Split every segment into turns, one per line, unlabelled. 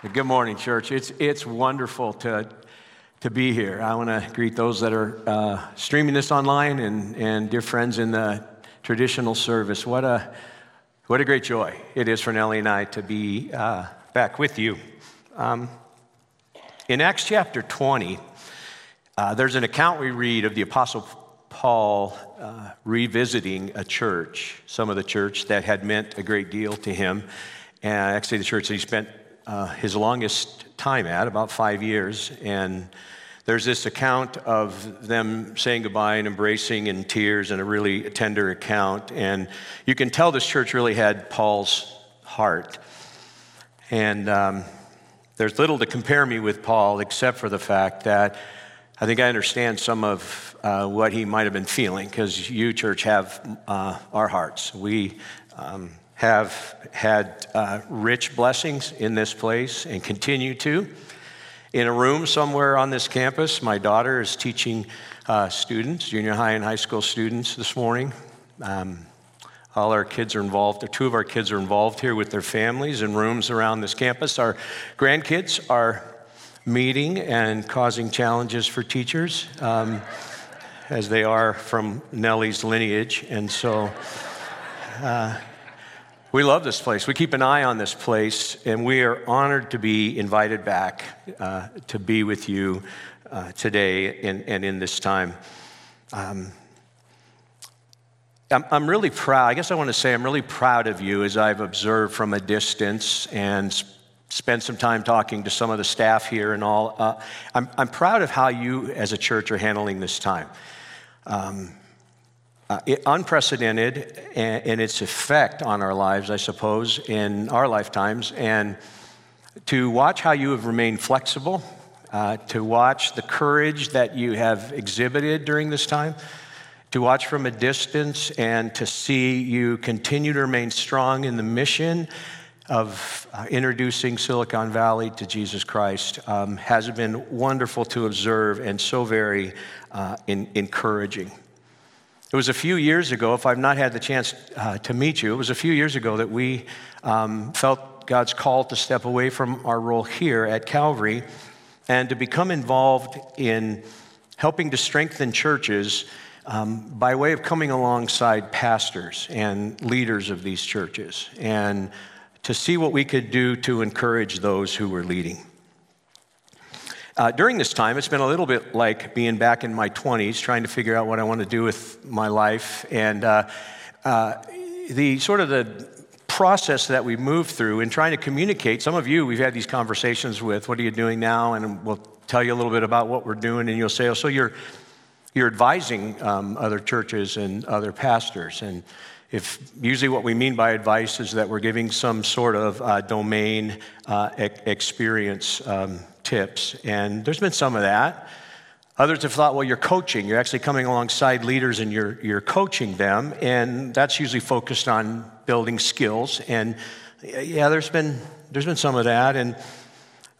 Good morning, church. It's, it's wonderful to, to be here. I want to greet those that are uh, streaming this online and, and dear friends in the traditional service. What a, what a great joy it is for Nellie and I to be uh, back with you. Um, in Acts chapter 20, uh, there's an account we read of the Apostle Paul uh, revisiting a church, some of the church that had meant a great deal to him. And actually, the church that he spent uh, his longest time at, about five years. And there's this account of them saying goodbye and embracing in tears and a really tender account. And you can tell this church really had Paul's heart. And um, there's little to compare me with Paul except for the fact that I think I understand some of uh, what he might have been feeling because you, church, have uh, our hearts. We. Um, have had uh, rich blessings in this place and continue to. In a room somewhere on this campus, my daughter is teaching uh, students, junior high and high school students, this morning. Um, all our kids are involved, or two of our kids are involved here with their families in rooms around this campus. Our grandkids are meeting and causing challenges for teachers, um, as they are from Nellie's lineage. And so, uh, we love this place. We keep an eye on this place, and we are honored to be invited back uh, to be with you uh, today and, and, in this time. Um, I'm, I'm, really proud. I guess I want to say I'm really proud of you as I've observed from a distance and spent some time talking to some of the staff here and all. Uh, I'm, I'm proud of how you as a church are handling this time. Um, uh, it, unprecedented in its effect on our lives, I suppose, in our lifetimes. And to watch how you have remained flexible, uh, to watch the courage that you have exhibited during this time, to watch from a distance and to see you continue to remain strong in the mission of uh, introducing Silicon Valley to Jesus Christ um, has been wonderful to observe and so very uh, in, encouraging. It was a few years ago, if I've not had the chance uh, to meet you, it was a few years ago that we um, felt God's call to step away from our role here at Calvary and to become involved in helping to strengthen churches um, by way of coming alongside pastors and leaders of these churches and to see what we could do to encourage those who were leading. Uh, during this time, it's been a little bit like being back in my 20s, trying to figure out what I want to do with my life. And uh, uh, the sort of the process that we move through in trying to communicate, some of you we've had these conversations with, what are you doing now? And we'll tell you a little bit about what we're doing, and you'll say, oh, so you're, you're advising um, other churches and other pastors. And if usually what we mean by advice is that we're giving some sort of uh, domain uh, e- experience um, tips, and there's been some of that. Others have thought, well, you're coaching. You're actually coming alongside leaders and you're, you're coaching them, and that's usually focused on building skills. And yeah, there's been, there's been some of that. And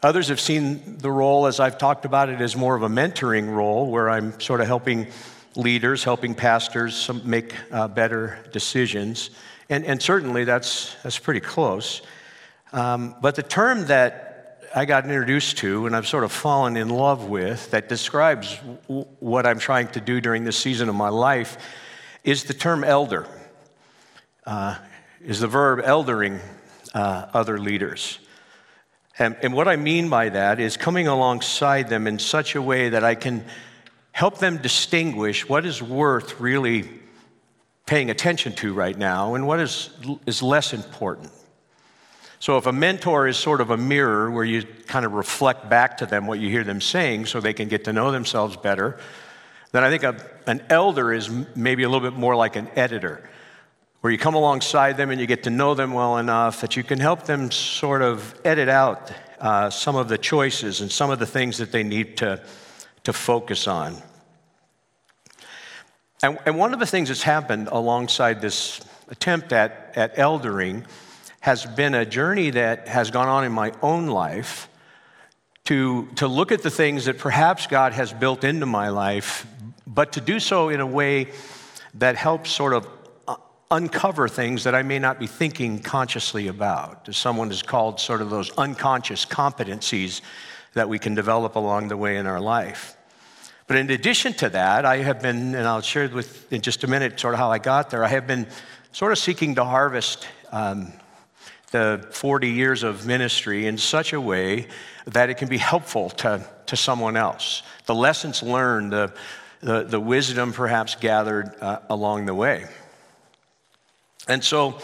others have seen the role, as I've talked about it, as more of a mentoring role where I'm sort of helping leaders, helping pastors make uh, better decisions. And, and certainly that's, that's pretty close. Um, but the term that I got introduced to and I've sort of fallen in love with that describes w- what I'm trying to do during this season of my life is the term elder, uh, is the verb eldering uh, other leaders. And, and what I mean by that is coming alongside them in such a way that I can help them distinguish what is worth really paying attention to right now and what is, is less important. So, if a mentor is sort of a mirror where you kind of reflect back to them what you hear them saying so they can get to know themselves better, then I think a, an elder is maybe a little bit more like an editor, where you come alongside them and you get to know them well enough that you can help them sort of edit out uh, some of the choices and some of the things that they need to, to focus on. And, and one of the things that's happened alongside this attempt at, at eldering has been a journey that has gone on in my own life to, to look at the things that perhaps God has built into my life, but to do so in a way that helps sort of uh, uncover things that I may not be thinking consciously about. As someone has called sort of those unconscious competencies that we can develop along the way in our life. But in addition to that, I have been, and I'll share with in just a minute sort of how I got there. I have been sort of seeking to harvest um, the 40 years of ministry in such a way that it can be helpful to, to someone else. The lessons learned, the, the, the wisdom perhaps gathered uh, along the way. And so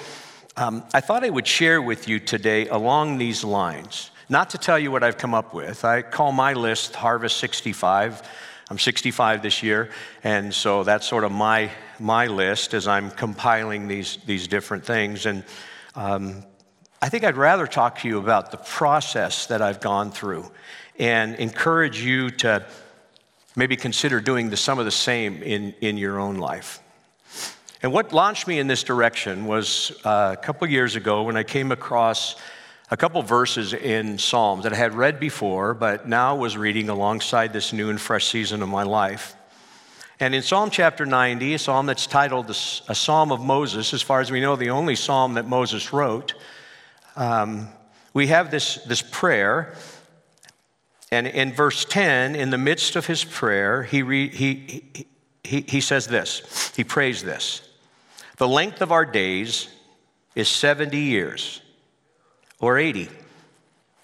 um, I thought I would share with you today along these lines, not to tell you what I've come up with. I call my list Harvest 65. I'm 65 this year, and so that's sort of my, my list as I'm compiling these, these different things. And um, I think I'd rather talk to you about the process that I've gone through and encourage you to maybe consider doing the, some of the same in, in your own life. And what launched me in this direction was uh, a couple years ago when I came across a couple verses in Psalms that I had read before, but now was reading alongside this new and fresh season of my life. And in Psalm chapter 90, a psalm that's titled A Psalm of Moses, as far as we know, the only psalm that Moses wrote, um, we have this, this prayer. And in verse 10, in the midst of his prayer, he, re, he, he, he says this. He prays this the length of our days is 70 years, or 80,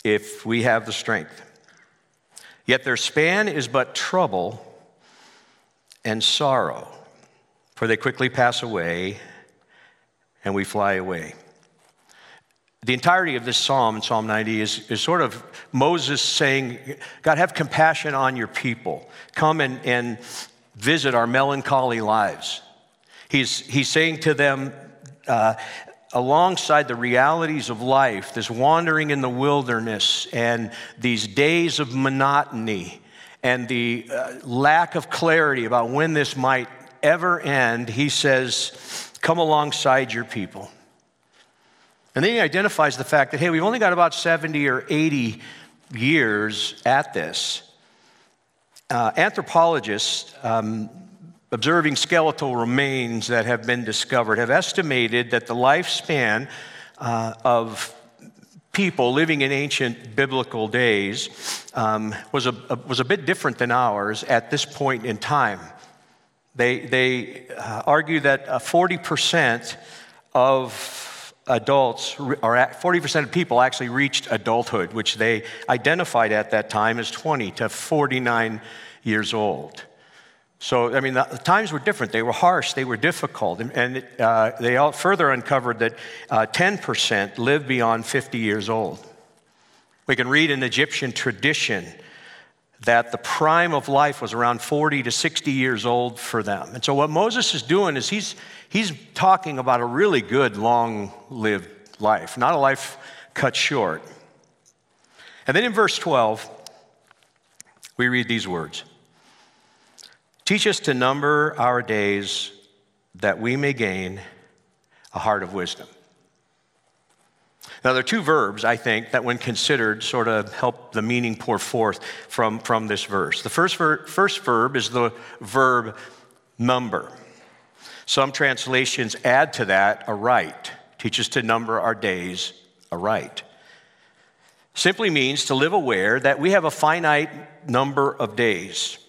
if we have the strength. Yet their span is but trouble and sorrow, for they quickly pass away and we fly away. The entirety of this psalm, Psalm 90, is, is sort of Moses saying, God, have compassion on your people. Come and, and visit our melancholy lives. He's, he's saying to them, uh, alongside the realities of life, this wandering in the wilderness and these days of monotony and the uh, lack of clarity about when this might ever end, he says, Come alongside your people. And then he identifies the fact that, hey, we've only got about 70 or 80 years at this. Uh, anthropologists um, observing skeletal remains that have been discovered have estimated that the lifespan uh, of people living in ancient biblical days um, was, a, a, was a bit different than ours at this point in time. They, they uh, argue that uh, 40% of adults, or 40% of people actually reached adulthood, which they identified at that time as 20 to 49 years old. So, I mean, the times were different. They were harsh, they were difficult. And, and uh, they all further uncovered that uh, 10% lived beyond 50 years old. We can read in Egyptian tradition that the prime of life was around 40 to 60 years old for them. And so, what Moses is doing is he's, he's talking about a really good, long lived life, not a life cut short. And then in verse 12, we read these words. Teach us to number our days that we may gain a heart of wisdom. Now, there are two verbs, I think, that when considered sort of help the meaning pour forth from, from this verse. The first, ver- first verb is the verb number. Some translations add to that aright. Teach us to number our days aright. Simply means to live aware that we have a finite number of days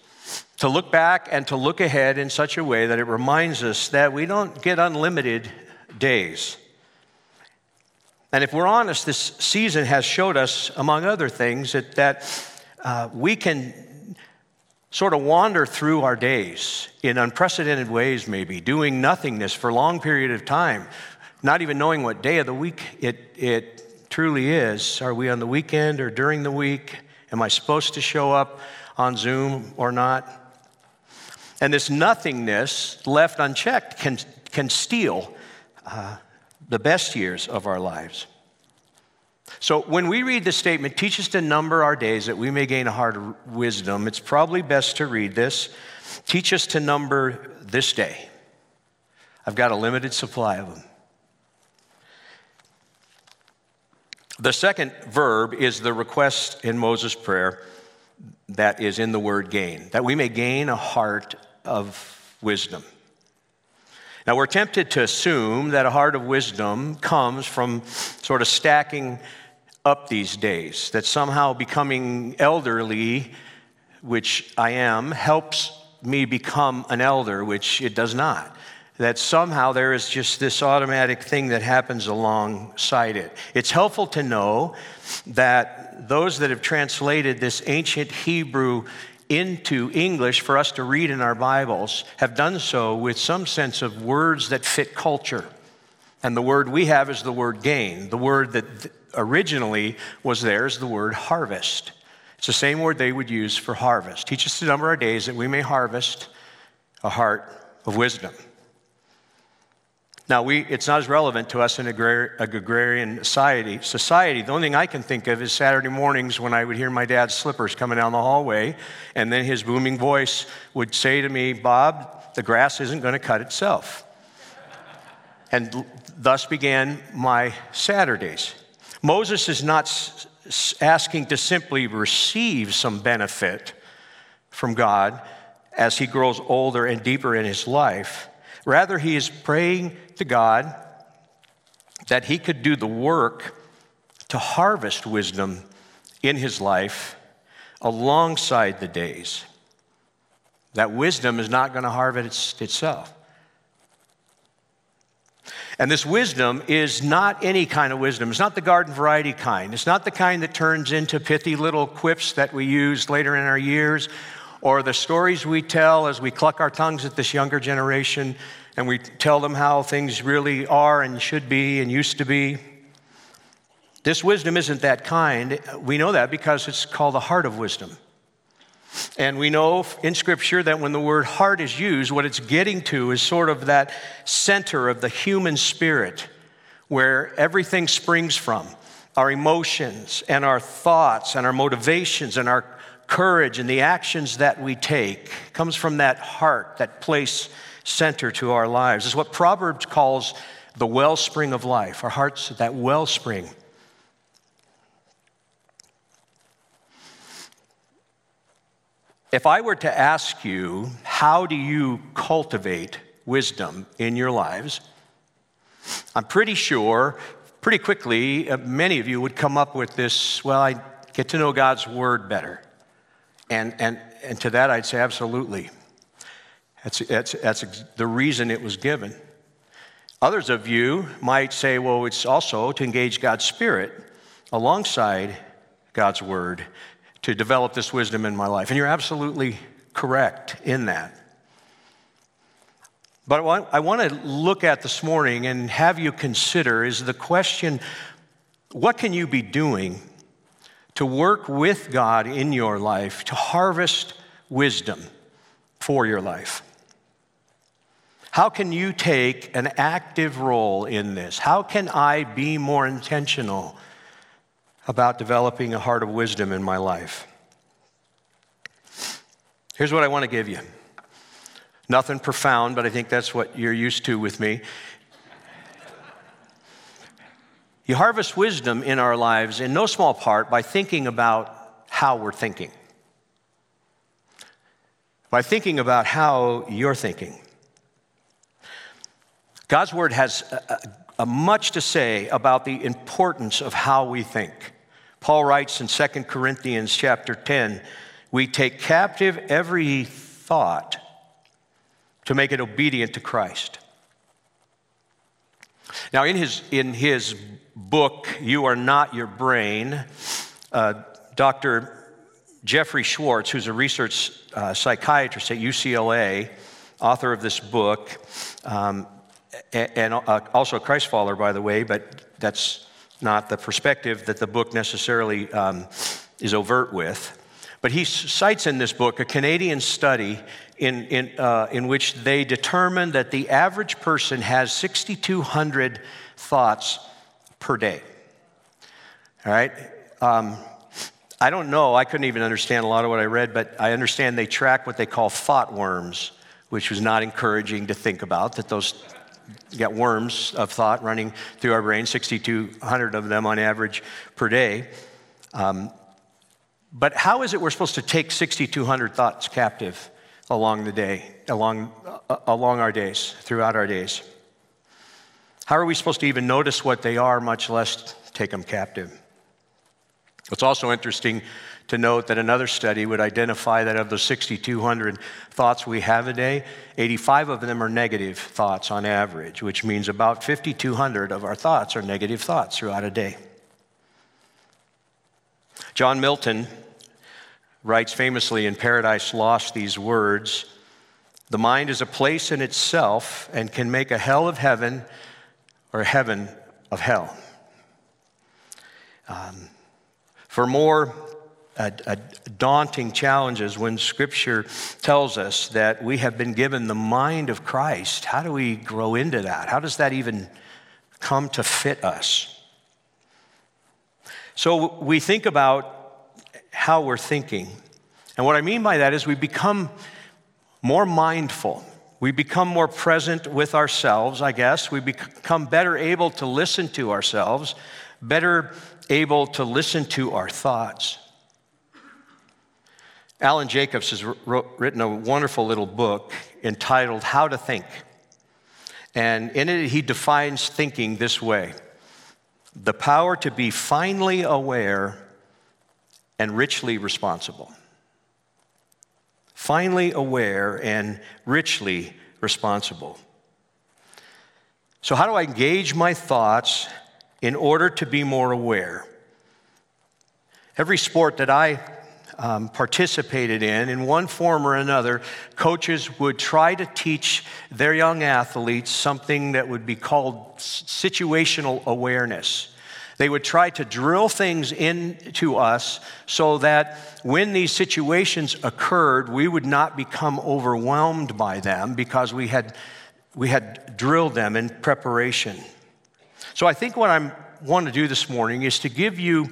to look back and to look ahead in such a way that it reminds us that we don't get unlimited days. And if we're honest, this season has showed us, among other things, that, that uh, we can sort of wander through our days in unprecedented ways, maybe, doing nothingness for a long period of time, not even knowing what day of the week it, it truly is. Are we on the weekend or during the week? Am I supposed to show up on Zoom or not? And this nothingness left unchecked can, can steal uh, the best years of our lives. So when we read this statement, teach us to number our days that we may gain a heart of wisdom, it's probably best to read this. Teach us to number this day. I've got a limited supply of them. The second verb is the request in Moses' prayer that is in the word gain, that we may gain a heart of wisdom. Now, we're tempted to assume that a heart of wisdom comes from sort of stacking up these days, that somehow becoming elderly, which I am, helps me become an elder, which it does not. That somehow there is just this automatic thing that happens alongside it. It's helpful to know that those that have translated this ancient Hebrew into English for us to read in our Bibles have done so with some sense of words that fit culture. And the word we have is the word gain. The word that originally was there is the word harvest. It's the same word they would use for harvest. Teach us to number our days that we may harvest a heart of wisdom. Now, we, it's not as relevant to us in a agrarian society. Society. The only thing I can think of is Saturday mornings when I would hear my dad's slippers coming down the hallway, and then his booming voice would say to me, Bob, the grass isn't going to cut itself. And thus began my Saturdays. Moses is not asking to simply receive some benefit from God as he grows older and deeper in his life. Rather, he is praying to God that he could do the work to harvest wisdom in his life alongside the days. That wisdom is not going to harvest itself. And this wisdom is not any kind of wisdom. It's not the garden variety kind. It's not the kind that turns into pithy little quips that we use later in our years or the stories we tell as we cluck our tongues at this younger generation and we tell them how things really are and should be and used to be. This wisdom isn't that kind. We know that because it's called the heart of wisdom. And we know in Scripture that when the word heart is used, what it's getting to is sort of that center of the human spirit where everything springs from our emotions and our thoughts and our motivations and our courage and the actions that we take comes from that heart, that place center to our lives. It's what Proverbs calls the wellspring of life. Our hearts, that wellspring. If I were to ask you, how do you cultivate wisdom in your lives? I'm pretty sure, pretty quickly, uh, many of you would come up with this well, I get to know God's word better. And, and, and to that, I'd say, absolutely. That's, that's, that's the reason it was given. Others of you might say, well, it's also to engage God's Spirit alongside God's Word to develop this wisdom in my life. And you're absolutely correct in that. But what I want to look at this morning and have you consider is the question what can you be doing to work with God in your life to harvest wisdom for your life? How can you take an active role in this? How can I be more intentional about developing a heart of wisdom in my life? Here's what I want to give you. Nothing profound, but I think that's what you're used to with me. You harvest wisdom in our lives in no small part by thinking about how we're thinking, by thinking about how you're thinking. God's word has a, a, a much to say about the importance of how we think. Paul writes in 2 Corinthians chapter 10, we take captive every thought to make it obedient to Christ. Now, in his, in his book, You Are Not Your Brain, uh, Dr. Jeffrey Schwartz, who's a research uh, psychiatrist at UCLA, author of this book, um, and uh, also a Christ follower, by the way, but that's not the perspective that the book necessarily um, is overt with. But he cites in this book a Canadian study in, in, uh, in which they determined that the average person has 6,200 thoughts per day. All right? Um, I don't know, I couldn't even understand a lot of what I read, but I understand they track what they call thought worms, which was not encouraging to think about, that those got worms of thought running through our brain, 6,200 of them on average per day. Um, but how is it we're supposed to take 6,200 thoughts captive along the day, along, uh, along our days, throughout our days. How are we supposed to even notice what they are, much less take them captive? It's also interesting to note that another study would identify that of the 6,200 thoughts we have a day, 85 of them are negative thoughts on average, which means about 5,200 of our thoughts are negative thoughts throughout a day. John Milton writes famously in Paradise Lost these words The mind is a place in itself and can make a hell of heaven or heaven of hell. Um, for more uh, uh, daunting challenges when Scripture tells us that we have been given the mind of Christ, how do we grow into that? How does that even come to fit us? So we think about how we're thinking. And what I mean by that is we become more mindful. We become more present with ourselves, I guess. We become better able to listen to ourselves, better able to listen to our thoughts. Alan Jacobs has wrote, written a wonderful little book entitled How to Think. And in it, he defines thinking this way the power to be finely aware and richly responsible finely aware and richly responsible. So, how do I engage my thoughts in order to be more aware? Every sport that I um, participated in, in one form or another, coaches would try to teach their young athletes something that would be called situational awareness. They would try to drill things into us so that when these situations occurred, we would not become overwhelmed by them because we had, we had drilled them in preparation. So I think what I want to do this morning is to give you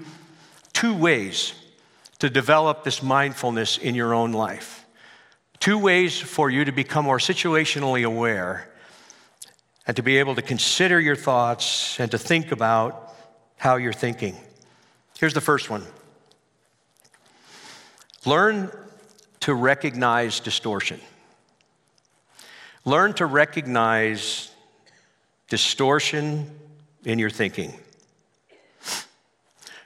two ways to develop this mindfulness in your own life. Two ways for you to become more situationally aware and to be able to consider your thoughts and to think about how you're thinking. Here's the first one learn to recognize distortion. Learn to recognize distortion in your thinking.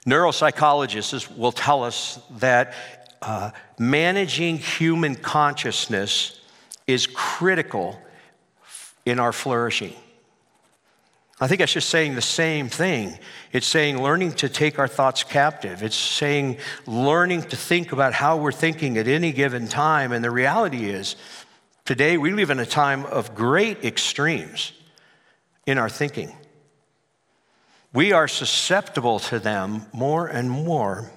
Neuropsychologists will tell us that uh, managing human consciousness is critical in our flourishing. I think that's just saying the same thing. It's saying learning to take our thoughts captive. It's saying learning to think about how we're thinking at any given time. And the reality is, today we live in a time of great extremes in our thinking. We are susceptible to them more and more.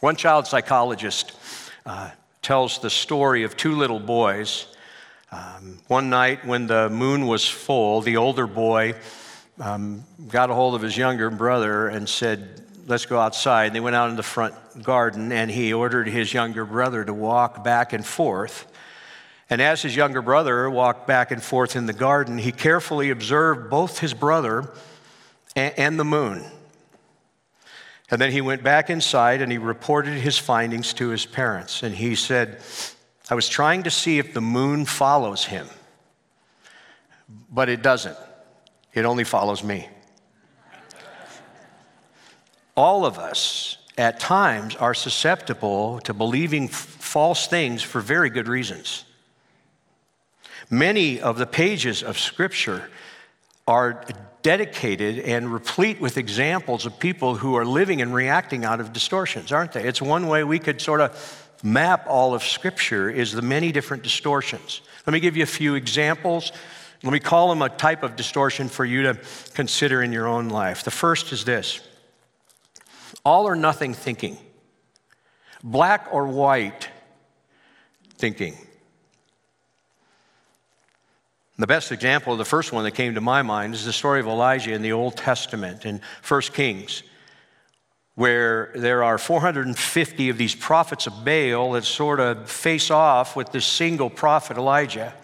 One child psychologist uh, tells the story of two little boys um, one night when the moon was full, the older boy um, got a hold of his younger brother and said, Let's go outside. And they went out in the front garden, and he ordered his younger brother to walk back and forth. And as his younger brother walked back and forth in the garden, he carefully observed both his brother and, and the moon. And then he went back inside and he reported his findings to his parents. And he said, I was trying to see if the moon follows him, but it doesn't. It only follows me. All of us at times are susceptible to believing f- false things for very good reasons. Many of the pages of Scripture are dedicated and replete with examples of people who are living and reacting out of distortions, aren't they? It's one way we could sort of map all of Scripture is the many different distortions. Let me give you a few examples. Let me call them a type of distortion for you to consider in your own life. The first is this all or nothing thinking, black or white thinking. The best example, of the first one that came to my mind, is the story of Elijah in the Old Testament in 1 Kings where there are 450 of these prophets of Baal that sort of face off with this single prophet Elijah.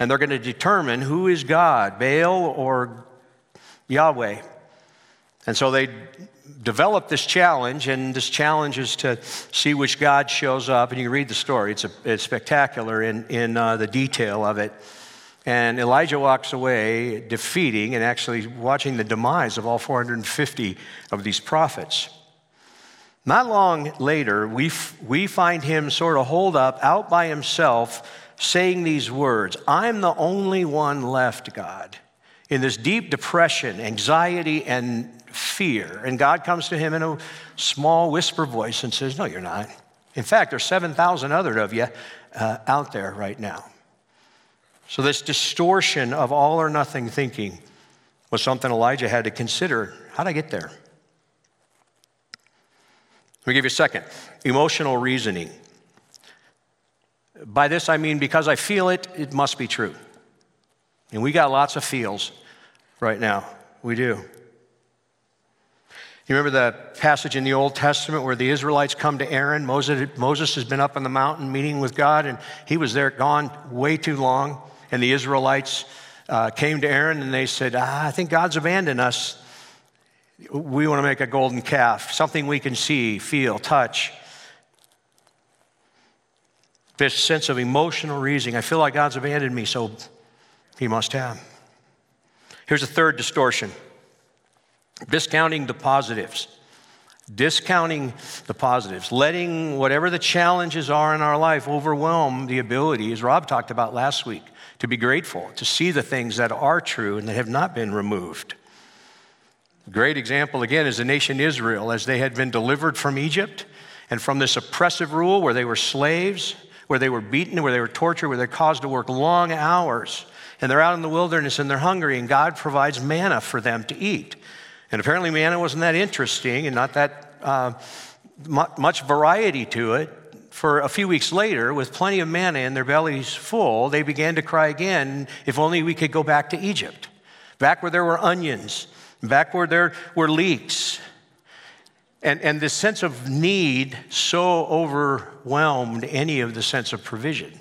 And they're going to determine who is God, Baal or Yahweh. And so they develop this challenge, and this challenge is to see which God shows up. And you read the story, it's, a, it's spectacular in, in uh, the detail of it. And Elijah walks away defeating and actually watching the demise of all 450 of these prophets. Not long later, we, f- we find him sort of holed up out by himself saying these words I'm the only one left, God, in this deep depression, anxiety, and fear. And God comes to him in a small whisper voice and says, No, you're not. In fact, there's 7,000 other of you uh, out there right now. So, this distortion of all or nothing thinking was something Elijah had to consider. How'd I get there? Let me give you a second emotional reasoning. By this, I mean because I feel it, it must be true. And we got lots of feels right now. We do. You remember the passage in the Old Testament where the Israelites come to Aaron? Moses, Moses has been up on the mountain meeting with God, and he was there gone way too long. And the Israelites uh, came to Aaron and they said, ah, I think God's abandoned us. We want to make a golden calf, something we can see, feel, touch. This sense of emotional reasoning. I feel like God's abandoned me, so he must have. Here's a third distortion discounting the positives. Discounting the positives, letting whatever the challenges are in our life overwhelm the ability, as Rob talked about last week, to be grateful, to see the things that are true and that have not been removed. Great example, again, is the nation Israel, as they had been delivered from Egypt and from this oppressive rule where they were slaves, where they were beaten, where they were tortured, where they're caused to work long hours. And they're out in the wilderness and they're hungry, and God provides manna for them to eat. And apparently, manna wasn't that interesting and not that uh, much variety to it for a few weeks later, with plenty of manna and their bellies full, they began to cry again, if only we could go back to Egypt, back where there were onions, back where there were leeks. And, and this sense of need so overwhelmed any of the sense of provision.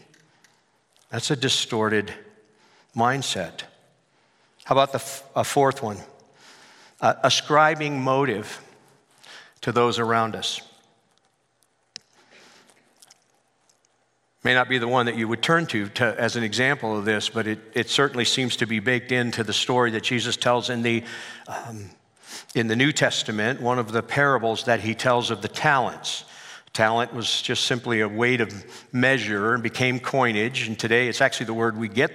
That's a distorted mindset. How about the f- a fourth one? Uh, ascribing motive to those around us. May not be the one that you would turn to, to as an example of this, but it, it certainly seems to be baked into the story that Jesus tells in the, um, in the New Testament, one of the parables that he tells of the talents. Talent was just simply a weight of measure and became coinage, and today it's actually the word we get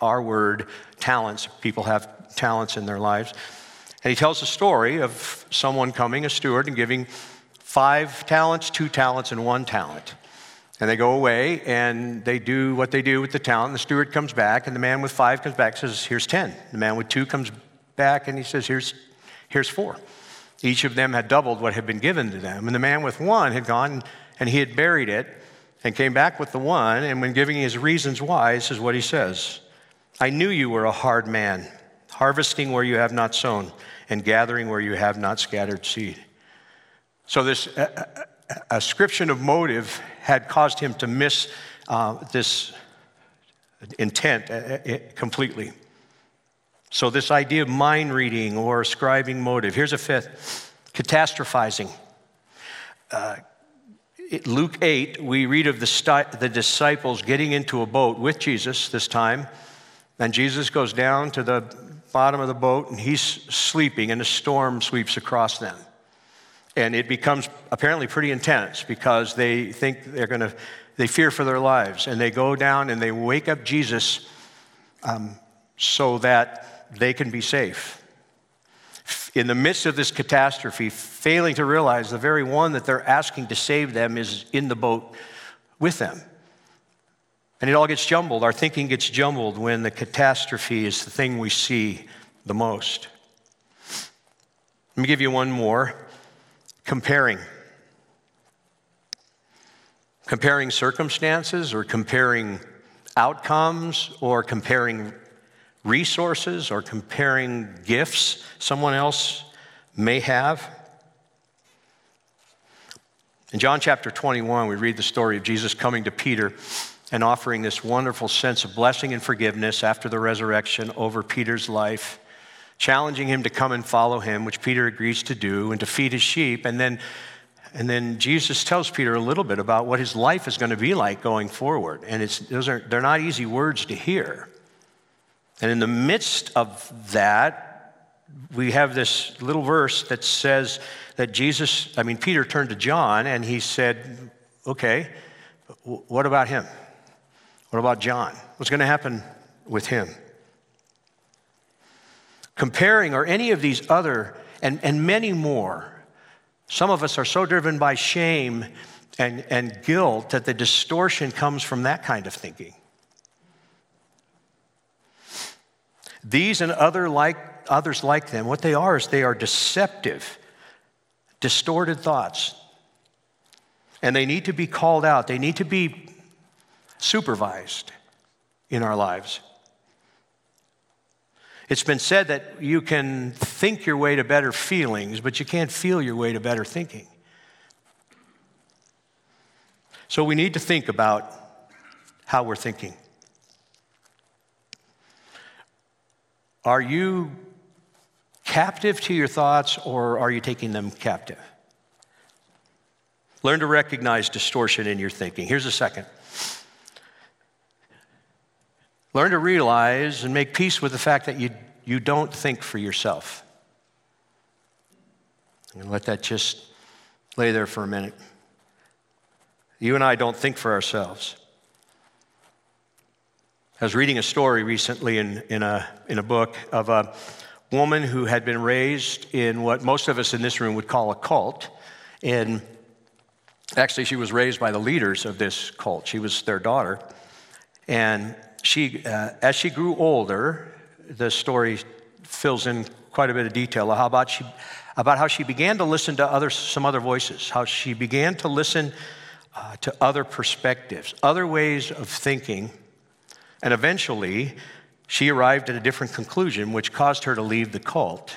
our word talents. People have talents in their lives. And he tells the story of someone coming, a steward, and giving five talents, two talents, and one talent. And they go away and they do what they do with the talent. The steward comes back, and the man with five comes back and says, Here's 10. The man with two comes back and he says, Here's, here's four. Each of them had doubled what had been given to them. And the man with one had gone and he had buried it and came back with the one. And when giving his reasons why, this is what he says I knew you were a hard man, harvesting where you have not sown and gathering where you have not scattered seed. So, this ascription of motive had caused him to miss uh, this intent uh, uh, completely. So, this idea of mind reading or ascribing motive. Here's a fifth catastrophizing. Uh, Luke 8, we read of the, st- the disciples getting into a boat with Jesus this time, and Jesus goes down to the bottom of the boat and he's sleeping, and a storm sweeps across them. And it becomes apparently pretty intense because they think they're going to, they fear for their lives. And they go down and they wake up Jesus um, so that they can be safe. In the midst of this catastrophe, failing to realize the very one that they're asking to save them is in the boat with them. And it all gets jumbled. Our thinking gets jumbled when the catastrophe is the thing we see the most. Let me give you one more comparing. Comparing circumstances or comparing outcomes or comparing resources or comparing gifts someone else may have. In John chapter 21, we read the story of Jesus coming to Peter and offering this wonderful sense of blessing and forgiveness after the resurrection over Peter's life challenging him to come and follow him, which Peter agrees to do, and to feed his sheep. And then, and then Jesus tells Peter a little bit about what his life is going to be like going forward. And it's, those are, they're not easy words to hear. And in the midst of that, we have this little verse that says that Jesus, I mean, Peter turned to John and he said, Okay, what about him? What about John? What's going to happen with him? Comparing or any of these other, and, and many more, some of us are so driven by shame and, and guilt that the distortion comes from that kind of thinking. These and other like, others like them, what they are is they are deceptive, distorted thoughts. And they need to be called out, they need to be supervised in our lives. It's been said that you can think your way to better feelings, but you can't feel your way to better thinking. So we need to think about how we're thinking. Are you captive to your thoughts or are you taking them captive? Learn to recognize distortion in your thinking. Here's a second. Learn to realize and make peace with the fact that you, you don't think for yourself. And let that just lay there for a minute. You and I don't think for ourselves. I was reading a story recently in, in, a, in a book of a woman who had been raised in what most of us in this room would call a cult. And actually, she was raised by the leaders of this cult. She was their daughter. And she, uh, as she grew older, the story fills in quite a bit of detail how about, she, about how she began to listen to other, some other voices, how she began to listen uh, to other perspectives, other ways of thinking and eventually, she arrived at a different conclusion, which caused her to leave the cult.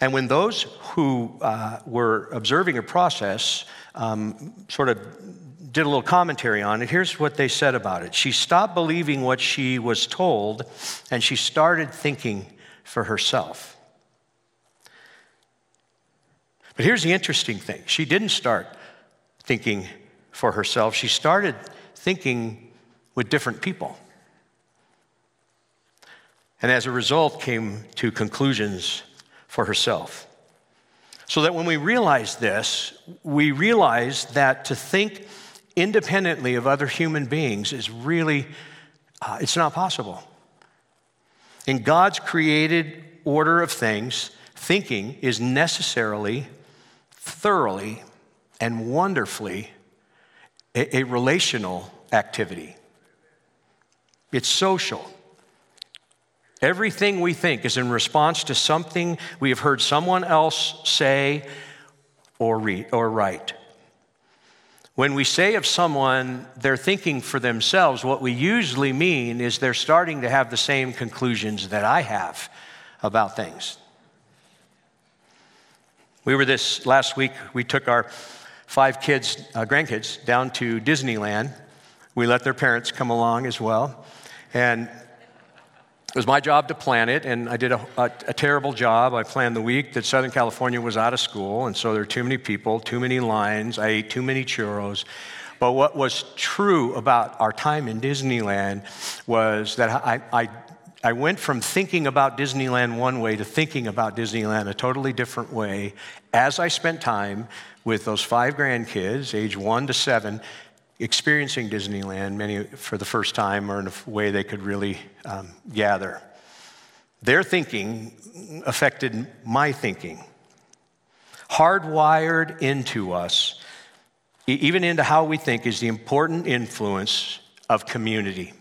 And when those who uh, were observing her process um, sort of did a little commentary on it, here's what they said about it. She stopped believing what she was told and she started thinking for herself. But here's the interesting thing she didn't start thinking for herself, she started thinking with different people. And as a result, came to conclusions for herself. So that when we realize this, we realize that to think independently of other human beings is really, uh, it's not possible. In God's created order of things, thinking is necessarily, thoroughly, and wonderfully a, a relational activity. It's social. Everything we think is in response to something we have heard someone else say or read or write. When we say of someone they're thinking for themselves, what we usually mean is they're starting to have the same conclusions that I have about things. We were this last week, we took our five kids, uh, grandkids, down to Disneyland. We let their parents come along as well. And was my job to plan it, and I did a, a, a, terrible job. I planned the week that Southern California was out of school, and so there were too many people, too many lines. I ate too many churros. But what was true about our time in Disneyland was that I, I, I went from thinking about Disneyland one way to thinking about Disneyland a totally different way as I spent time with those five grandkids, age one to seven, experiencing Disneyland, many for the first time or in a way they could really um, gather. Their thinking affected my thinking. Hardwired into us, even into how we think, is the important influence of community.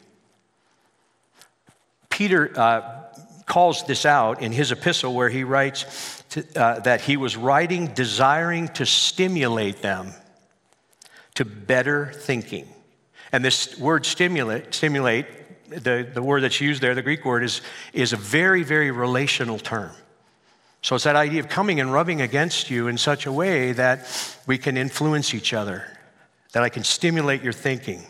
Peter uh, calls this out in his epistle where he writes to, uh, that he was writing desiring to stimulate them to better thinking. And this word stimulate, stimulate the, the word that's used there, the Greek word, is, is a very, very relational term. So it's that idea of coming and rubbing against you in such a way that we can influence each other, that I can stimulate your thinking.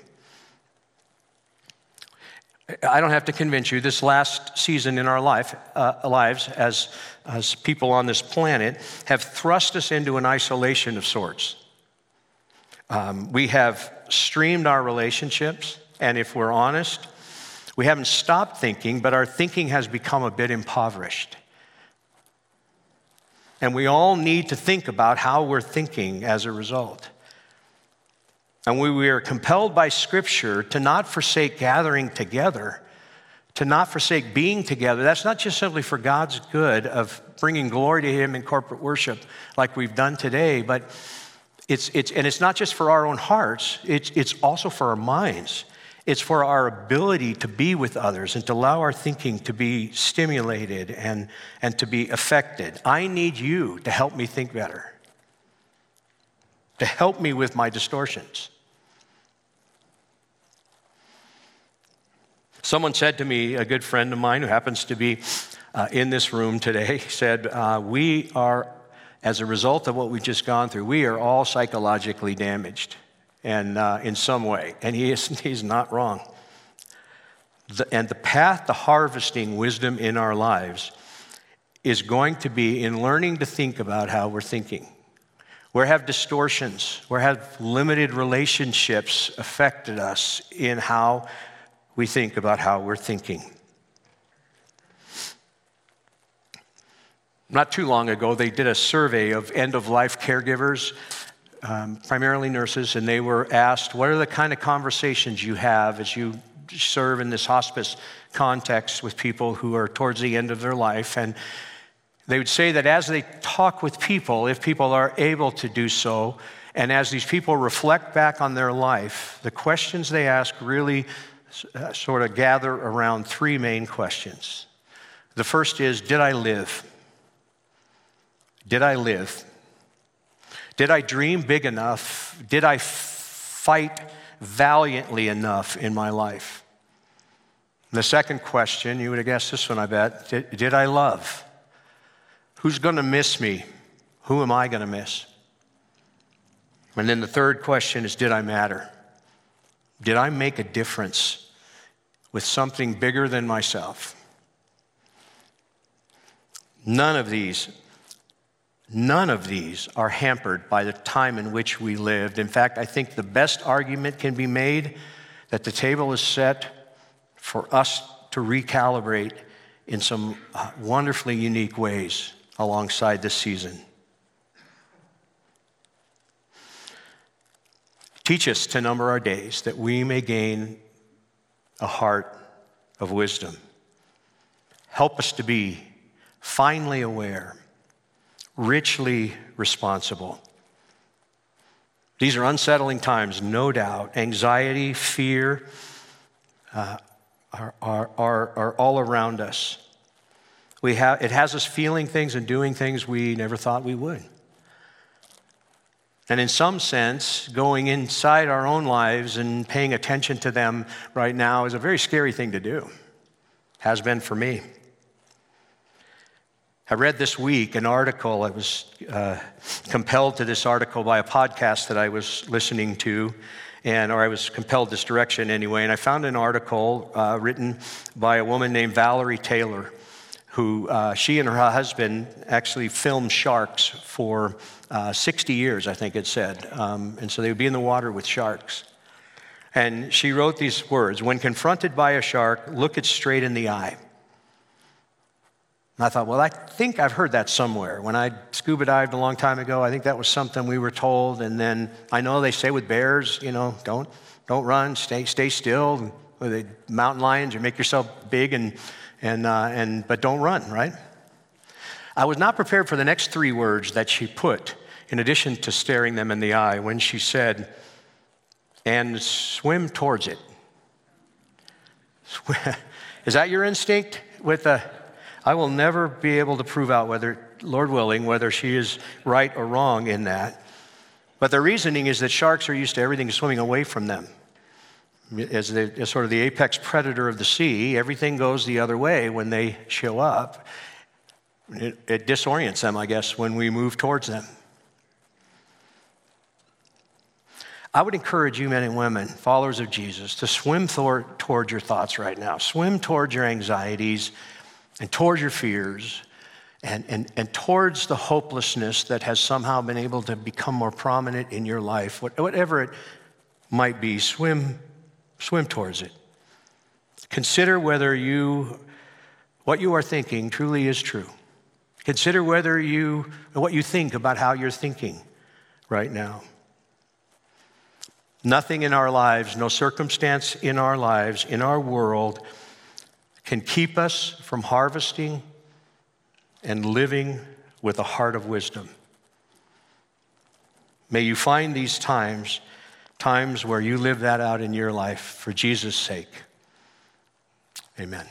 I don't have to convince you, this last season in our life, uh, lives as, as people on this planet have thrust us into an isolation of sorts. Um, we have streamed our relationships, and if we're honest, we haven't stopped thinking, but our thinking has become a bit impoverished. And we all need to think about how we're thinking as a result. And we, we are compelled by Scripture to not forsake gathering together, to not forsake being together. That's not just simply for God's good of bringing glory to Him in corporate worship like we've done today, but it's, it's, and it's not just for our own hearts, it's, it's also for our minds. It's for our ability to be with others and to allow our thinking to be stimulated and, and to be affected. I need you to help me think better, to help me with my distortions. Someone said to me, a good friend of mine who happens to be uh, in this room today, said, uh, We are, as a result of what we've just gone through, we are all psychologically damaged and uh, in some way. And he is, he's not wrong. The, and the path to harvesting wisdom in our lives is going to be in learning to think about how we're thinking. Where have distortions, where have limited relationships affected us in how we think about how we're thinking? Not too long ago, they did a survey of end of life caregivers um, primarily nurses, and they were asked, What are the kind of conversations you have as you serve in this hospice context with people who are towards the end of their life? And they would say that as they talk with people, if people are able to do so, and as these people reflect back on their life, the questions they ask really uh, sort of gather around three main questions. The first is Did I live? Did I live? Did I dream big enough? Did I fight valiantly enough in my life? the second question, you would have guessed this one, I bet. Did, did I love? Who's going to miss me? Who am I going to miss? And then the third question is Did I matter? Did I make a difference with something bigger than myself? None of these None of these are hampered by the time in which we lived. In fact, I think the best argument can be made that the table is set for us to recalibrate in some uh, wonderfully unique ways alongside this season. Teach us to number our days that we may gain a heart of wisdom. Help us to be finely aware richly responsible. These are unsettling times, no doubt. Anxiety, fear uh, are, are, are, are all around us. We have, it has us feeling things and doing things we never thought we would. And in some sense, going inside our own lives and paying attention to them right now is a very scary thing to do. Has been for me. I read this week an article. I was uh, compelled to this article by a podcast that I was listening to, and or I was compelled this direction anyway. And I found an article uh, written by a woman named Valerie Taylor, who uh, she and her husband actually filmed sharks for uh, 60 years, I think it said. Um, and so they would be in the water with sharks. And she wrote these words: "When confronted by a shark, look it straight in the eye." And I thought, well, I think I've heard that somewhere. When I scuba dived a long time ago, I think that was something we were told. And then I know they say with bears, you know, don't, don't run, stay, stay still. With the mountain lions, you make yourself big, and, and, uh, and, but don't run, right? I was not prepared for the next three words that she put, in addition to staring them in the eye, when she said, and swim towards it. Is that your instinct with a I will never be able to prove out whether, Lord willing, whether she is right or wrong in that. But the reasoning is that sharks are used to everything swimming away from them. As, as sort of the apex predator of the sea, everything goes the other way when they show up. It, it disorients them, I guess, when we move towards them. I would encourage you, men and women, followers of Jesus, to swim th- towards your thoughts right now. Swim towards your anxieties and towards your fears and, and, and towards the hopelessness that has somehow been able to become more prominent in your life. Whatever it might be, swim, swim towards it. Consider whether you, what you are thinking truly is true. Consider whether you, what you think about how you're thinking right now. Nothing in our lives, no circumstance in our lives, in our world, can keep us from harvesting and living with a heart of wisdom. May you find these times, times where you live that out in your life for Jesus' sake. Amen.